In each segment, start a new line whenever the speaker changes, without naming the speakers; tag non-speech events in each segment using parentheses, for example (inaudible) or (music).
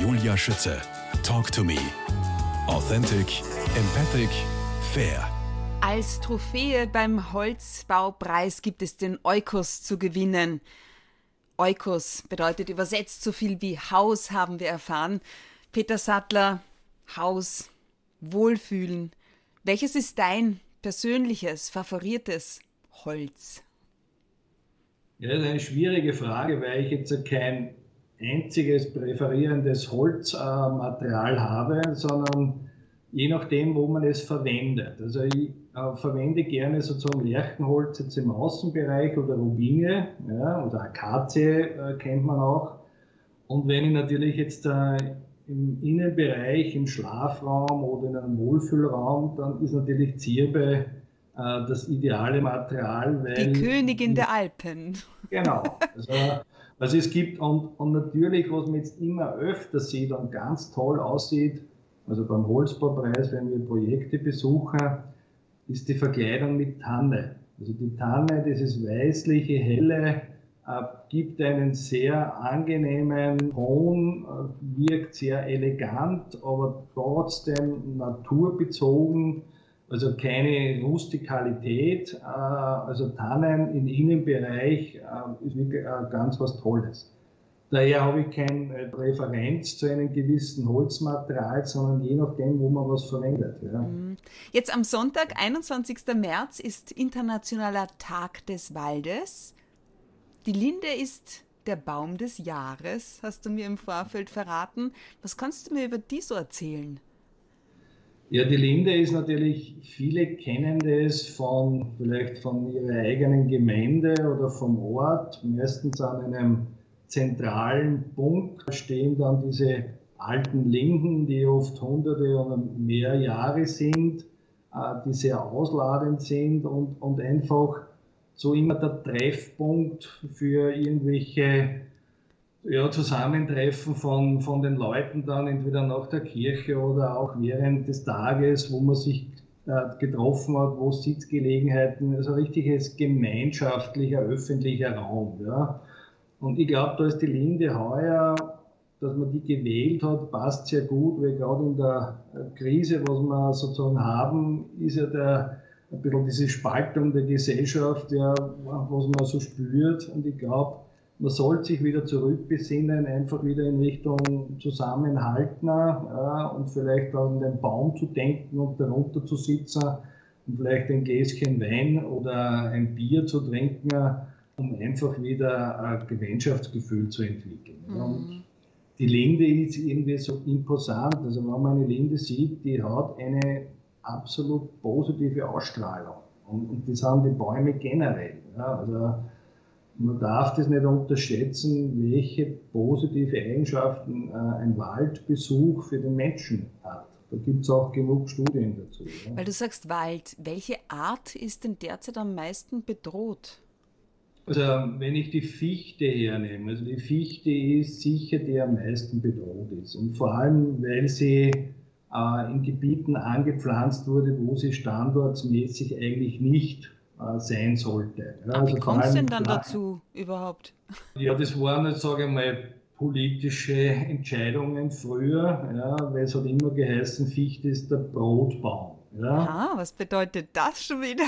Julia Schütze. Talk to me. Authentic, empathic, fair.
Als Trophäe beim Holzbaupreis gibt es den Eukos zu gewinnen. Eukos bedeutet übersetzt so viel wie Haus, haben wir erfahren. Peter Sattler, Haus, Wohlfühlen. Welches ist dein persönliches, favoriertes Holz?
Ja, das ist eine schwierige Frage, weil ich jetzt kein einziges präferierendes Holzmaterial habe, sondern je nachdem, wo man es verwendet. Also ich äh, verwende gerne sozusagen Lärchenholz jetzt im Außenbereich oder Rubine ja, oder Akazie äh, kennt man auch. Und wenn ich natürlich jetzt äh, im Innenbereich, im Schlafraum oder in einem Wohlfühlraum, dann ist natürlich Zirbe äh, das ideale Material.
Weil Die Königin der Alpen.
Genau. Also, also es gibt, und, und natürlich, was man jetzt immer öfter sieht und ganz toll aussieht, also beim Holzbaupreis, wenn wir Projekte besuchen, ist die Verkleidung mit Tanne. Also die Tanne, dieses weißliche, helle, äh, gibt einen sehr angenehmen Ton, äh, wirkt sehr elegant, aber trotzdem naturbezogen, also keine Rustikalität. Äh, also Tannen im Innenbereich ist wirklich ganz was Tolles. Daher habe ich keine Präferenz zu einem gewissen Holzmaterial, sondern je nachdem, wo man was verwendet. Ja. Mhm.
Jetzt am Sonntag, 21. März, ist Internationaler Tag des Waldes. Die Linde ist der Baum des Jahres, hast du mir im Vorfeld verraten. Was kannst du mir über die so erzählen?
Ja, die Linde ist natürlich, viele kennen das von, vielleicht von ihrer eigenen Gemeinde oder vom Ort, meistens an einem zentralen Punkt stehen dann diese alten Linden, die oft hunderte oder mehr Jahre sind, äh, die sehr ausladend sind und, und einfach so immer der Treffpunkt für irgendwelche ja, Zusammentreffen von, von den Leuten dann entweder nach der Kirche oder auch während des Tages, wo man sich äh, getroffen hat, wo Sitzgelegenheiten, also richtiges gemeinschaftlicher, öffentlicher Raum. Ja. Und ich glaube, da ist die Linde heuer, dass man die gewählt hat, passt sehr gut, weil gerade in der Krise, was wir sozusagen haben, ist ja der, ein bisschen diese Spaltung der Gesellschaft, ja, was man so spürt. Und ich glaube, man sollte sich wieder zurückbesinnen, einfach wieder in Richtung Zusammenhalten ja, und vielleicht an den Baum zu denken und darunter zu sitzen und vielleicht ein Gläschen Wein oder ein Bier zu trinken um einfach wieder ein Gemeinschaftsgefühl zu entwickeln. Mhm. Und die Linde ist irgendwie so imposant. Also wenn man eine Linde sieht, die hat eine absolut positive Ausstrahlung. Und, und das haben die Bäume generell. Ja, also man darf das nicht unterschätzen, welche positive Eigenschaften äh, ein Waldbesuch für den Menschen hat. Da gibt es auch genug Studien dazu.
Ja. Weil du sagst Wald, welche Art ist denn derzeit am meisten bedroht?
Also wenn ich die Fichte hernehme, also die Fichte ist sicher die am meisten bedroht ist. Und vor allem, weil sie äh, in Gebieten angepflanzt wurde, wo sie standortsmäßig eigentlich nicht sein sollte.
Ja, also wie kommt es denn dann dazu überhaupt?
Ja, das waren jetzt, sage ich mal, politische Entscheidungen früher, ja, weil es hat immer geheißen, Fichte ist der Brotbaum.
Ja. Aha, was bedeutet das schon wieder?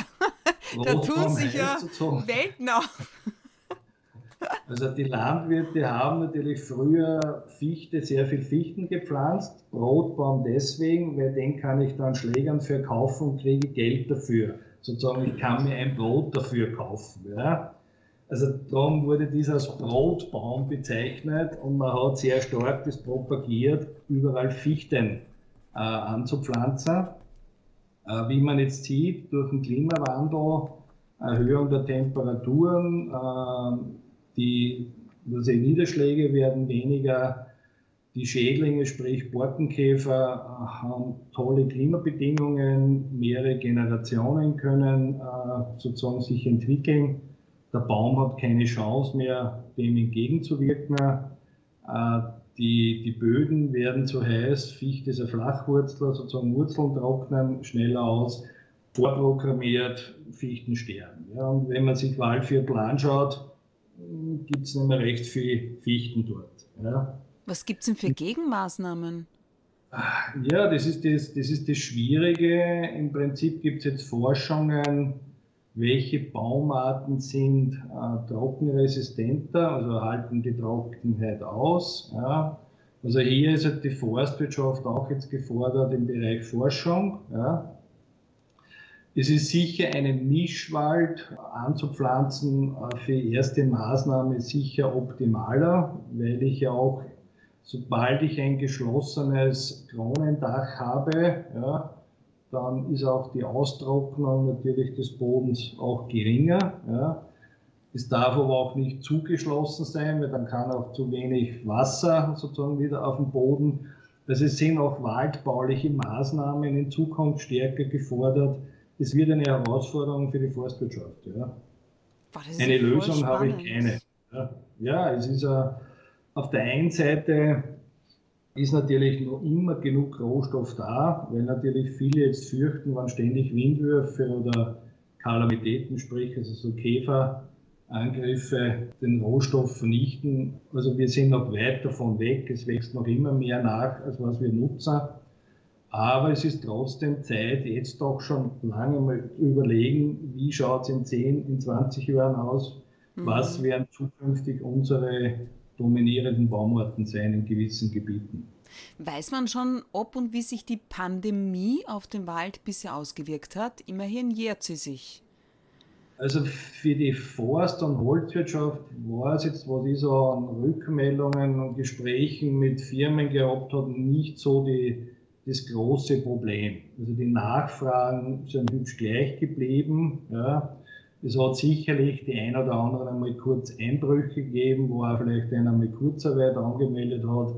da tun sich ja Welten auf.
Also die Landwirte haben natürlich früher Fichte, sehr viel Fichten gepflanzt, Brotbaum deswegen, weil den kann ich dann Schlägern für kaufen und kriege Geld dafür. Sozusagen, ich kann mir ein Brot dafür kaufen. Ja? Also darum wurde dies als Brotbaum bezeichnet und man hat sehr stark das propagiert, überall Fichten äh, anzupflanzen. Äh, wie man jetzt sieht, durch den Klimawandel, Erhöhung der Temperaturen, äh, die also Niederschläge werden weniger, die Schädlinge, sprich Borkenkäfer, äh, haben tolle Klimabedingungen, mehrere Generationen können sozusagen sich entwickeln. Der Baum hat keine Chance mehr, dem entgegenzuwirken. Die, die Böden werden zu heiß, Fichte ist ein Flachwurzler, sozusagen Wurzeln trocknen schneller aus, vorprogrammiert, Fichten sterben. Ja, und wenn man sich Waldviertel anschaut, gibt es nicht mehr recht viel Fichten dort. Ja.
Was gibt es denn für Gegenmaßnahmen?
Ja, das ist das, das ist das Schwierige. Im Prinzip gibt es jetzt Forschungen, welche Baumarten sind äh, trockenresistenter, also halten die Trockenheit aus. Ja. Also hier ist halt die Forstwirtschaft auch jetzt gefordert im Bereich Forschung. Ja. Es ist sicher einen Mischwald anzupflanzen äh, für erste Maßnahme sicher optimaler, weil ich ja auch sobald ich ein geschlossenes Kronendach habe, ja, dann ist auch die Austrocknung natürlich des Bodens auch geringer. Ja. Es darf aber auch nicht zugeschlossen sein, weil dann kann auch zu wenig Wasser sozusagen wieder auf dem Boden. Also es sind auch waldbauliche Maßnahmen in Zukunft stärker gefordert. Es wird eine Herausforderung für die Forstwirtschaft. Ja. Boah, eine Lösung habe ich keine. Ja, ja es ist ein auf der einen Seite ist natürlich noch immer genug Rohstoff da, weil natürlich viele jetzt fürchten, wenn ständig Windwürfe oder Kalamitäten, sprich also so Käferangriffe, den Rohstoff vernichten. Also wir sind noch weit davon weg. Es wächst noch immer mehr nach, als was wir nutzen. Aber es ist trotzdem Zeit, jetzt doch schon lange mal überlegen, wie schaut es in 10, in 20 Jahren aus? Mhm. Was werden zukünftig unsere dominierenden Baumarten sein in gewissen Gebieten.
Weiß man schon, ob und wie sich die Pandemie auf den Wald bisher ausgewirkt hat? Immerhin jährt sie sich.
Also für die Forst- und Holzwirtschaft war es jetzt, was ich so an Rückmeldungen und Gesprächen mit Firmen gehabt habe, nicht so die, das große Problem. Also die Nachfragen sind hübsch gleich geblieben. Ja. Es hat sicherlich die ein oder anderen einmal kurz Einbrüche gegeben, wo auch vielleicht einer mal Kurzarbeit angemeldet hat.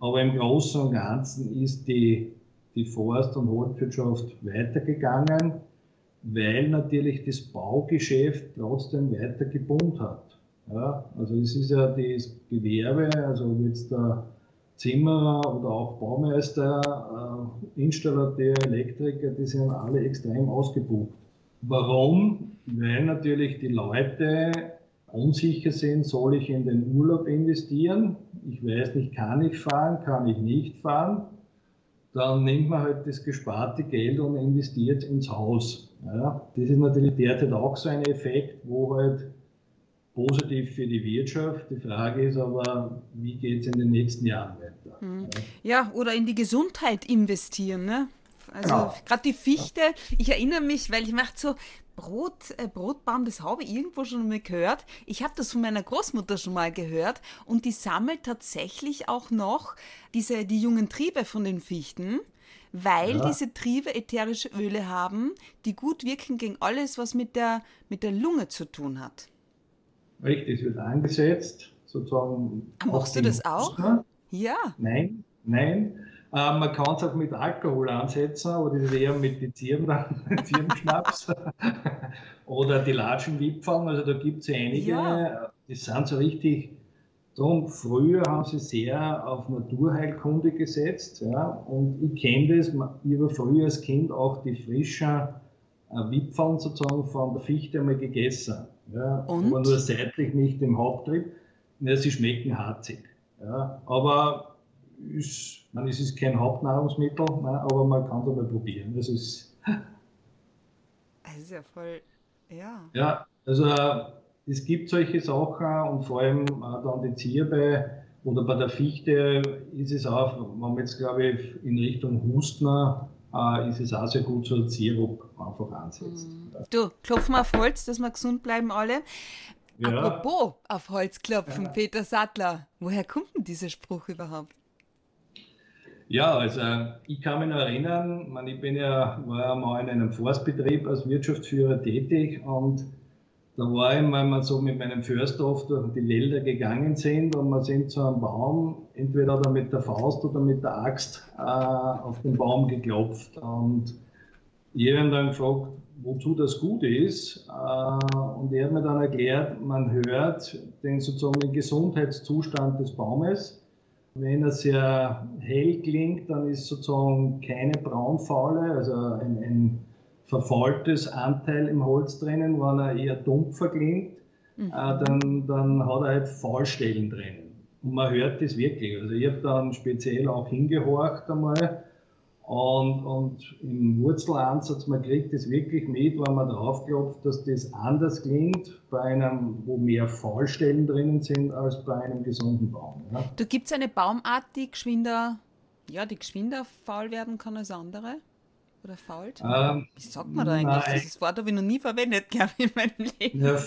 Aber im Großen und Ganzen ist die, die Forst- und Holzwirtschaft weitergegangen, weil natürlich das Baugeschäft trotzdem weiter geboomt hat. Ja, also es ist ja das Gewerbe, also jetzt der Zimmerer oder auch Baumeister, äh, Installateur, Elektriker, die sind alle extrem ausgebucht. Warum? Weil natürlich die Leute unsicher sind, soll ich in den Urlaub investieren? Ich weiß nicht, kann ich fahren, kann ich nicht fahren? Dann nimmt man halt das gesparte Geld und investiert ins Haus. Ja, das ist natürlich derzeit auch so ein Effekt, wo halt positiv für die Wirtschaft. Die Frage ist aber, wie geht es in den nächsten Jahren weiter?
Mhm. Ja, oder in die Gesundheit investieren. Ne? Also genau. gerade die Fichte, ich erinnere mich, weil ich mache so Brot, äh, Brotbaum, das habe ich irgendwo schon mal gehört. Ich habe das von meiner Großmutter schon mal gehört und die sammelt tatsächlich auch noch diese, die jungen Triebe von den Fichten, weil ja. diese Triebe ätherische Öle haben, die gut wirken gegen alles, was mit der, mit der Lunge zu tun hat.
Richtig, es wird angesetzt, sozusagen.
Machst du das auch?
Ja. Nein, nein. Äh, man kann es auch mit Alkohol ansetzen, aber das ist eher mit den Zirbenschnaps (laughs) (laughs) oder die Latschenwipfeln. Also da gibt es einige, ja. die sind so richtig. Drum, früher haben sie sehr auf Naturheilkunde gesetzt. Ja, und ich kenne das, ich habe früher als Kind auch die frischen äh, Wipfeln sozusagen von der Fichte einmal gegessen. Ja, und? aber nur seitlich nicht im Haupttrieb. Ja, sie schmecken harzig. Ja, aber ist, man, es ist kein Hauptnahrungsmittel, ne, aber man kann es mal probieren. Das ist, (laughs)
das ist ja voll, ja.
Ja, also es gibt solche Sachen und vor allem dann die Zierbe oder bei der Fichte ist es auch, wenn man jetzt glaube ich in Richtung Hustner äh, ist es auch sehr gut, so ein Sirup einfach ansetzen.
Mhm. Du, klopfen wir auf Holz, dass wir gesund bleiben alle. Ja. Apropos auf Holz klopfen, ja. Peter Sattler, woher kommt denn dieser Spruch überhaupt?
Ja, also ich kann mich noch erinnern, man, ich bin ja, war ja mal in einem Forstbetrieb als Wirtschaftsführer tätig und da war ich, wenn wir so mit meinem Förster oft durch die Wälder gegangen sind und wir sind zu einem Baum, entweder da mit der Faust oder mit der Axt äh, auf den Baum geklopft und ich habe ihn dann gefragt, wozu das gut ist. Äh, und er hat mir dann erklärt, man hört den sozusagen den Gesundheitszustand des Baumes wenn er sehr hell klingt, dann ist sozusagen keine Braunfaule, also ein, ein verfaultes Anteil im Holz drinnen. Wenn er eher dumpfer klingt, mhm. äh, dann, dann hat er halt Faulstellen drinnen. Und man hört das wirklich. Also ich habe dann speziell auch hingehorcht einmal und, und im Wurzelansatz, man kriegt das wirklich mit, wenn man draufklopft, dass das anders klingt bei einem, wo mehr Fallstellen drinnen sind, als bei einem gesunden Baum. Ja.
Du gibt es eine Baumart, die geschwinder, ja, die geschwinder faul werden kann als andere? Oder fault? Ähm, Wie sagt man da eigentlich? Nein. Das Wort habe ich noch nie verwendet, glaube ich, in meinem Leben. Ja,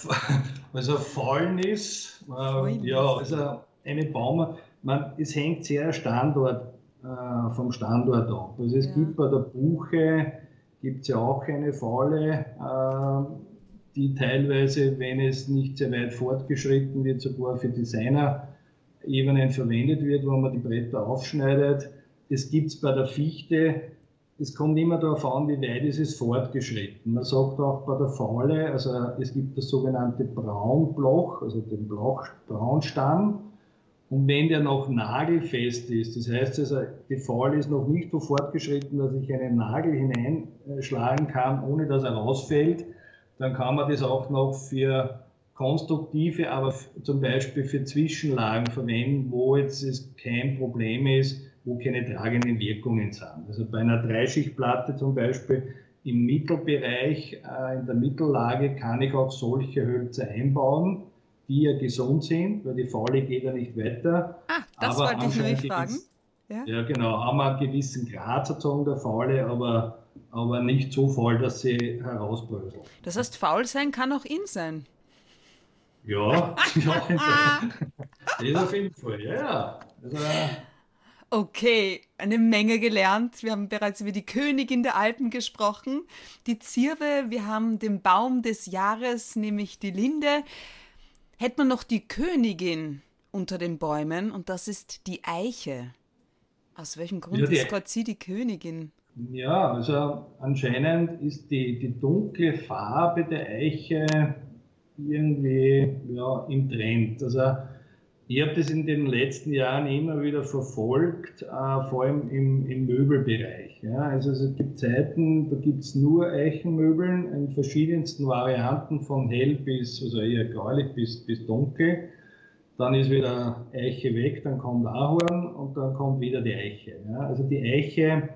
also Fäulnis, äh, ja, also eine Baum, man, es hängt sehr Standort äh, vom Standort ab. Also es ja. gibt bei der Buche gibt ja auch eine Faule, äh, die teilweise, wenn es nicht sehr weit fortgeschritten wird, sogar für Designer-Ebenen verwendet wird, wo man die Bretter aufschneidet. Das gibt es bei der Fichte. Es kommt immer darauf an, wie weit ist es fortgeschritten. Man sagt auch bei der Faule, also es gibt das sogenannte Braunbloch, also den Braunstamm. Und wenn der noch nagelfest ist, das heißt also, die Fall ist noch nicht so fortgeschritten, dass ich einen Nagel hineinschlagen kann, ohne dass er rausfällt, dann kann man das auch noch für konstruktive, aber zum Beispiel für Zwischenlagen verwenden, wo jetzt es kein Problem ist, wo keine tragenden Wirkungen sind. Also bei einer Dreischichtplatte zum Beispiel im Mittelbereich, äh, in der Mittellage kann ich auch solche Hölzer einbauen die ja gesund sind, weil die Faule geht ja nicht weiter.
Ah, das aber wollte ich nämlich fragen.
Ja? ja, genau, haben einen gewissen Grad sozusagen der Faule, aber, aber nicht so faul, dass sie herausbröselt.
Das heißt, faul sein kann auch in sein.
Ja, (laughs) ja das auf jeden Fall, ja. Also,
Okay, eine Menge gelernt. Wir haben bereits über die Königin der Alpen gesprochen, die Zirbe, wir haben den Baum des Jahres, nämlich die Linde hätte man noch die Königin unter den Bäumen und das ist die Eiche. Aus welchem Grund ja, ist Gott sie die Königin?
Ja, also anscheinend ist die, die dunkle Farbe der Eiche irgendwie ja, im Trend. Also ich habe das in den letzten Jahren immer wieder verfolgt, äh, vor allem im, im Möbelbereich. Ja. Also es gibt Zeiten, da gibt es nur Eichenmöbeln in verschiedensten Varianten von hell bis, also eher gräulich bis, bis dunkel. Dann ist wieder Eiche weg, dann kommt Ahorn und dann kommt wieder die Eiche. Ja. Also die Eiche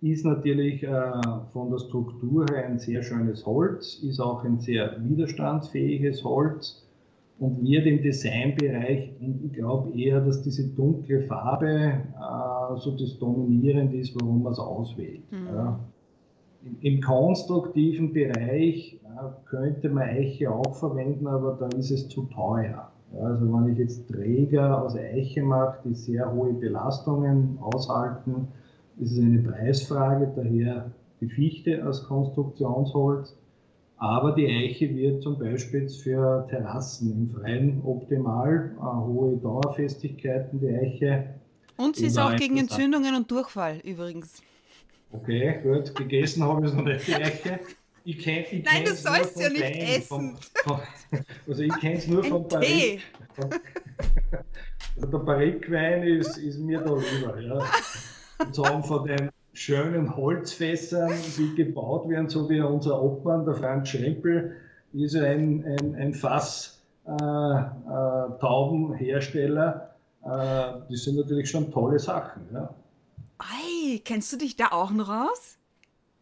ist natürlich äh, von der Struktur her ein sehr schönes Holz, ist auch ein sehr widerstandsfähiges Holz und wird im Designbereich, und ich glaube eher, dass diese dunkle Farbe äh, so das Dominierende ist, warum man es auswählt. Mhm. Ja. Im, Im, konstruktiven Bereich äh, könnte man Eiche auch verwenden, aber da ist es zu teuer. Ja, also wenn ich jetzt Träger aus Eiche mache, die sehr hohe Belastungen aushalten, ist es eine Preisfrage, daher die Fichte als Konstruktionsholz. Aber die Eiche wird zum Beispiel für Terrassen im Freien optimal, äh, hohe Dauerfestigkeiten, die Eiche.
Und sie ist auch gegen Entzündungen und Durchfall übrigens.
Okay, gut. Gegessen habe ich es noch nicht, die Eiche. Ich kenn, ich
Nein, du sollst ja nicht Wein, essen.
Vom, also ich kenne es nur vom Barrique. Also der Barrique-Wein ist, ist mir da lieber. Ja. Und sagen von den schönen Holzfässern, die gebaut werden, so wie unser Obmann, der Franz Schrempel, ist ein, ein, ein Fass äh, äh, Taubenhersteller. Äh, das sind natürlich schon tolle Sachen. Ja.
Ei, kennst du dich da auch noch aus?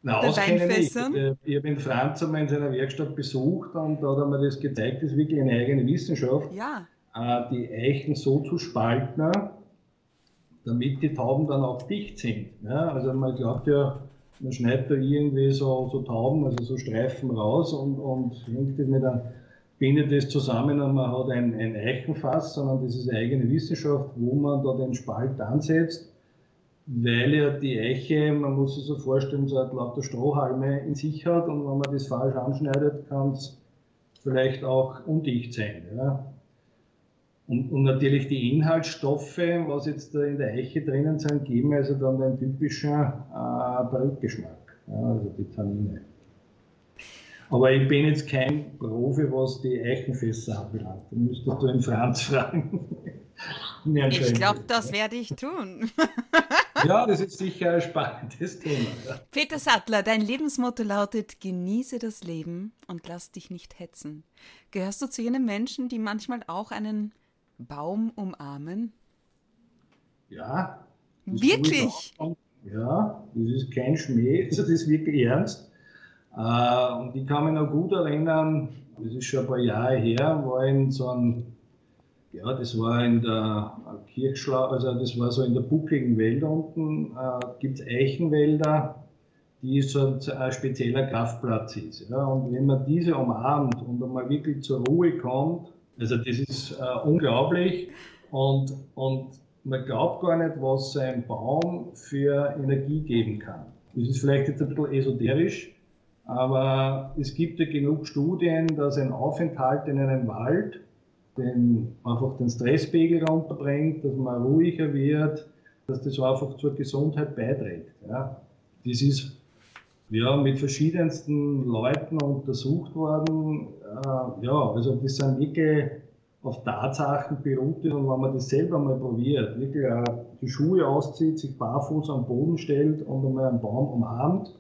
Na, auskenne ich. Äh, ich habe den Franz einmal in seiner Werkstatt besucht und da hat er mir das gezeigt, das ist wirklich eine eigene Wissenschaft.
Ja.
Äh, die Eichen so zu spalten, damit die Tauben dann auch dicht sind. Ja, also man glaubt ja, man schneidet da irgendwie so, so Tauben, also so Streifen raus und, und hängt das mit einem, bindet das zusammen und man hat ein, ein Eichenfass, sondern das ist eigene Wissenschaft, wo man da den Spalt ansetzt, weil ja die Eiche, man muss sich so vorstellen, so hat lauter Strohhalme in sich hat und wenn man das falsch anschneidet, kann es vielleicht auch undicht sein. Ja. Und, und, natürlich die Inhaltsstoffe, was jetzt da in der Eiche drinnen sind, geben also dann den typischen äh, Brotgeschmack, ja, also die Tannine. Aber ich bin jetzt kein Profi, was die Eichenfässer anbelangt. Da müsstest du den Franz (laughs) fragen.
ich glaube, das werde ich tun. (laughs)
ja, das ist sicher ein spannendes Thema. Ja.
Peter Sattler, dein Lebensmotto lautet: Genieße das Leben und lass dich nicht hetzen. Gehörst du zu jenen Menschen, die manchmal auch einen Baum umarmen?
Ja.
Wirklich?
Ja, das ist kein Schmäh, (laughs) also das ist wirklich ernst. Äh, und ich kann mich noch gut erinnern, das ist schon ein paar Jahre her, war in so einem, ja, das war in der Kirchschlau, also das war so in der buckligen Welt unten, äh, gibt es Eichenwälder, die so ein, spezieller Kraftplatz ist. Ja. Und wenn man diese umarmt und einmal wirklich zur Ruhe kommt, also das ist äh, unglaublich und, und man glaubt gar nicht, was ein Baum für Energie geben kann. Das ist vielleicht jetzt ein bisschen esoterisch, aber es gibt ja genug Studien, dass ein Aufenthalt in einem Wald den, einfach den Stresspegel runterbringt, dass man ruhiger wird, dass das einfach zur Gesundheit beiträgt. Ja. Das ist ja, mit verschiedensten Leuten untersucht worden. Äh, ja, also das sind wirklich auf Tatsachen beruht und wenn man das selber mal probiert, wirklich äh, die Schuhe auszieht, sich barfuß am Boden stellt und einmal einen Baum umarmt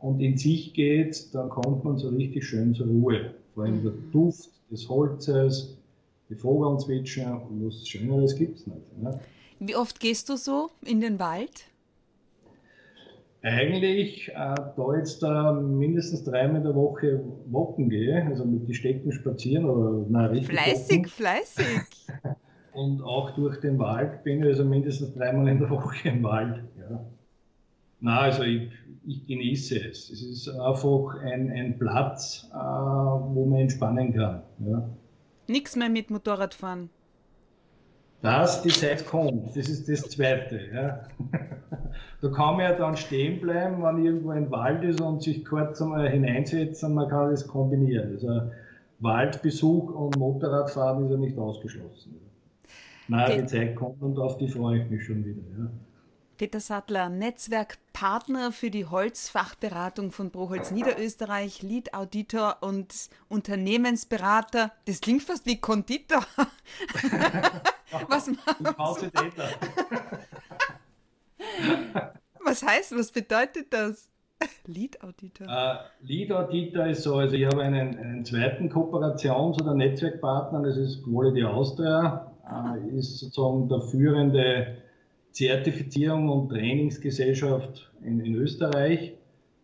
und in sich geht, dann kommt man so richtig schön zur Ruhe. Vor allem der mhm. Duft des Holzes, die Vogeln zwitschern und was Schöneres gibt es nicht. Ja.
Wie oft gehst du so in den Wald?
Eigentlich, äh, da jetzt da mindestens dreimal in der Woche walken gehe, also mit den Stecken spazieren oder
nein, richtig Fleißig, walken. fleißig. (laughs)
Und auch durch den Wald bin ich also mindestens dreimal in der Woche im Wald. Ja. Na, also ich, ich, genieße es. Es ist einfach ein, ein Platz, äh, wo man entspannen kann. Ja.
Nichts mehr mit Motorradfahren.
Dass die Zeit kommt, das ist das Zweite. Ja. (laughs) Da kann man ja dann stehen bleiben, wenn irgendwo ein Wald ist und sich kurz einmal hineinsetzen, man kann das kombinieren. Also Waldbesuch und Motorradfahren ist ja nicht ausgeschlossen. Nein, die Zeit kommt und auf die freue ich mich schon wieder. Ja.
Peter Sattler, Netzwerkpartner für die Holzfachberatung von Broholz Niederösterreich, Lead-Auditor und Unternehmensberater. Das klingt fast wie Konditor. (laughs) (laughs) (laughs) was (laughs) Was heißt, was bedeutet das? (laughs) Lead-Auditor?
Uh, Lead-Auditor ist so, also ich habe einen, einen zweiten Kooperations- oder Netzwerkpartner, das ist Quality Austria, uh, ist sozusagen der führende Zertifizierung und Trainingsgesellschaft in, in Österreich.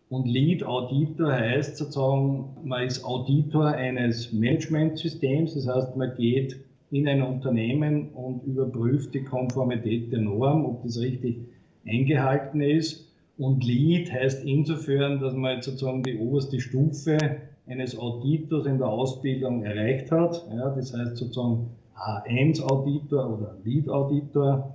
Und Lead Auditor heißt sozusagen, man ist Auditor eines Managementsystems, das heißt, man geht in ein Unternehmen und überprüft die Konformität der Norm, ob das richtig eingehalten ist. Und Lead heißt insofern, dass man jetzt sozusagen die oberste Stufe eines Auditors in der Ausbildung erreicht hat. Ja, das heißt sozusagen A1-Auditor oder Lead-Auditor.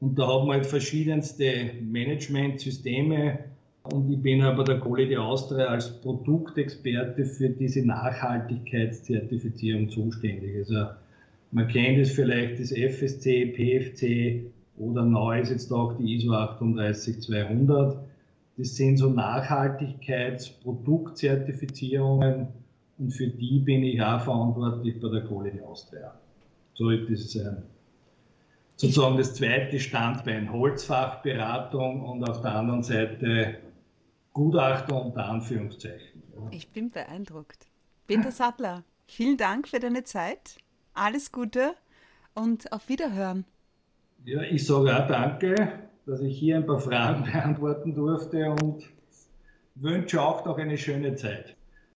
Und da haben wir halt verschiedenste Managementsysteme. Und ich bin aber der Quality Austria als Produktexperte für diese Nachhaltigkeitszertifizierung zuständig. Also man kennt es vielleicht, das FSC, PFC oder neu ist jetzt auch die ISO 38200. Das sind so Nachhaltigkeitsproduktzertifizierungen und für die bin ich auch verantwortlich bei der Quality Austria. So ist das ähm, sozusagen das zweite Standbein, Holzfachberatung und auf der anderen Seite Gutachter unter Anführungszeichen.
Ich bin beeindruckt. Peter Sattler, vielen Dank für deine Zeit. Alles Gute und auf Wiederhören.
Ja, ich sage auch danke, dass ich hier ein paar Fragen (laughs) beantworten durfte und wünsche auch noch eine schöne Zeit.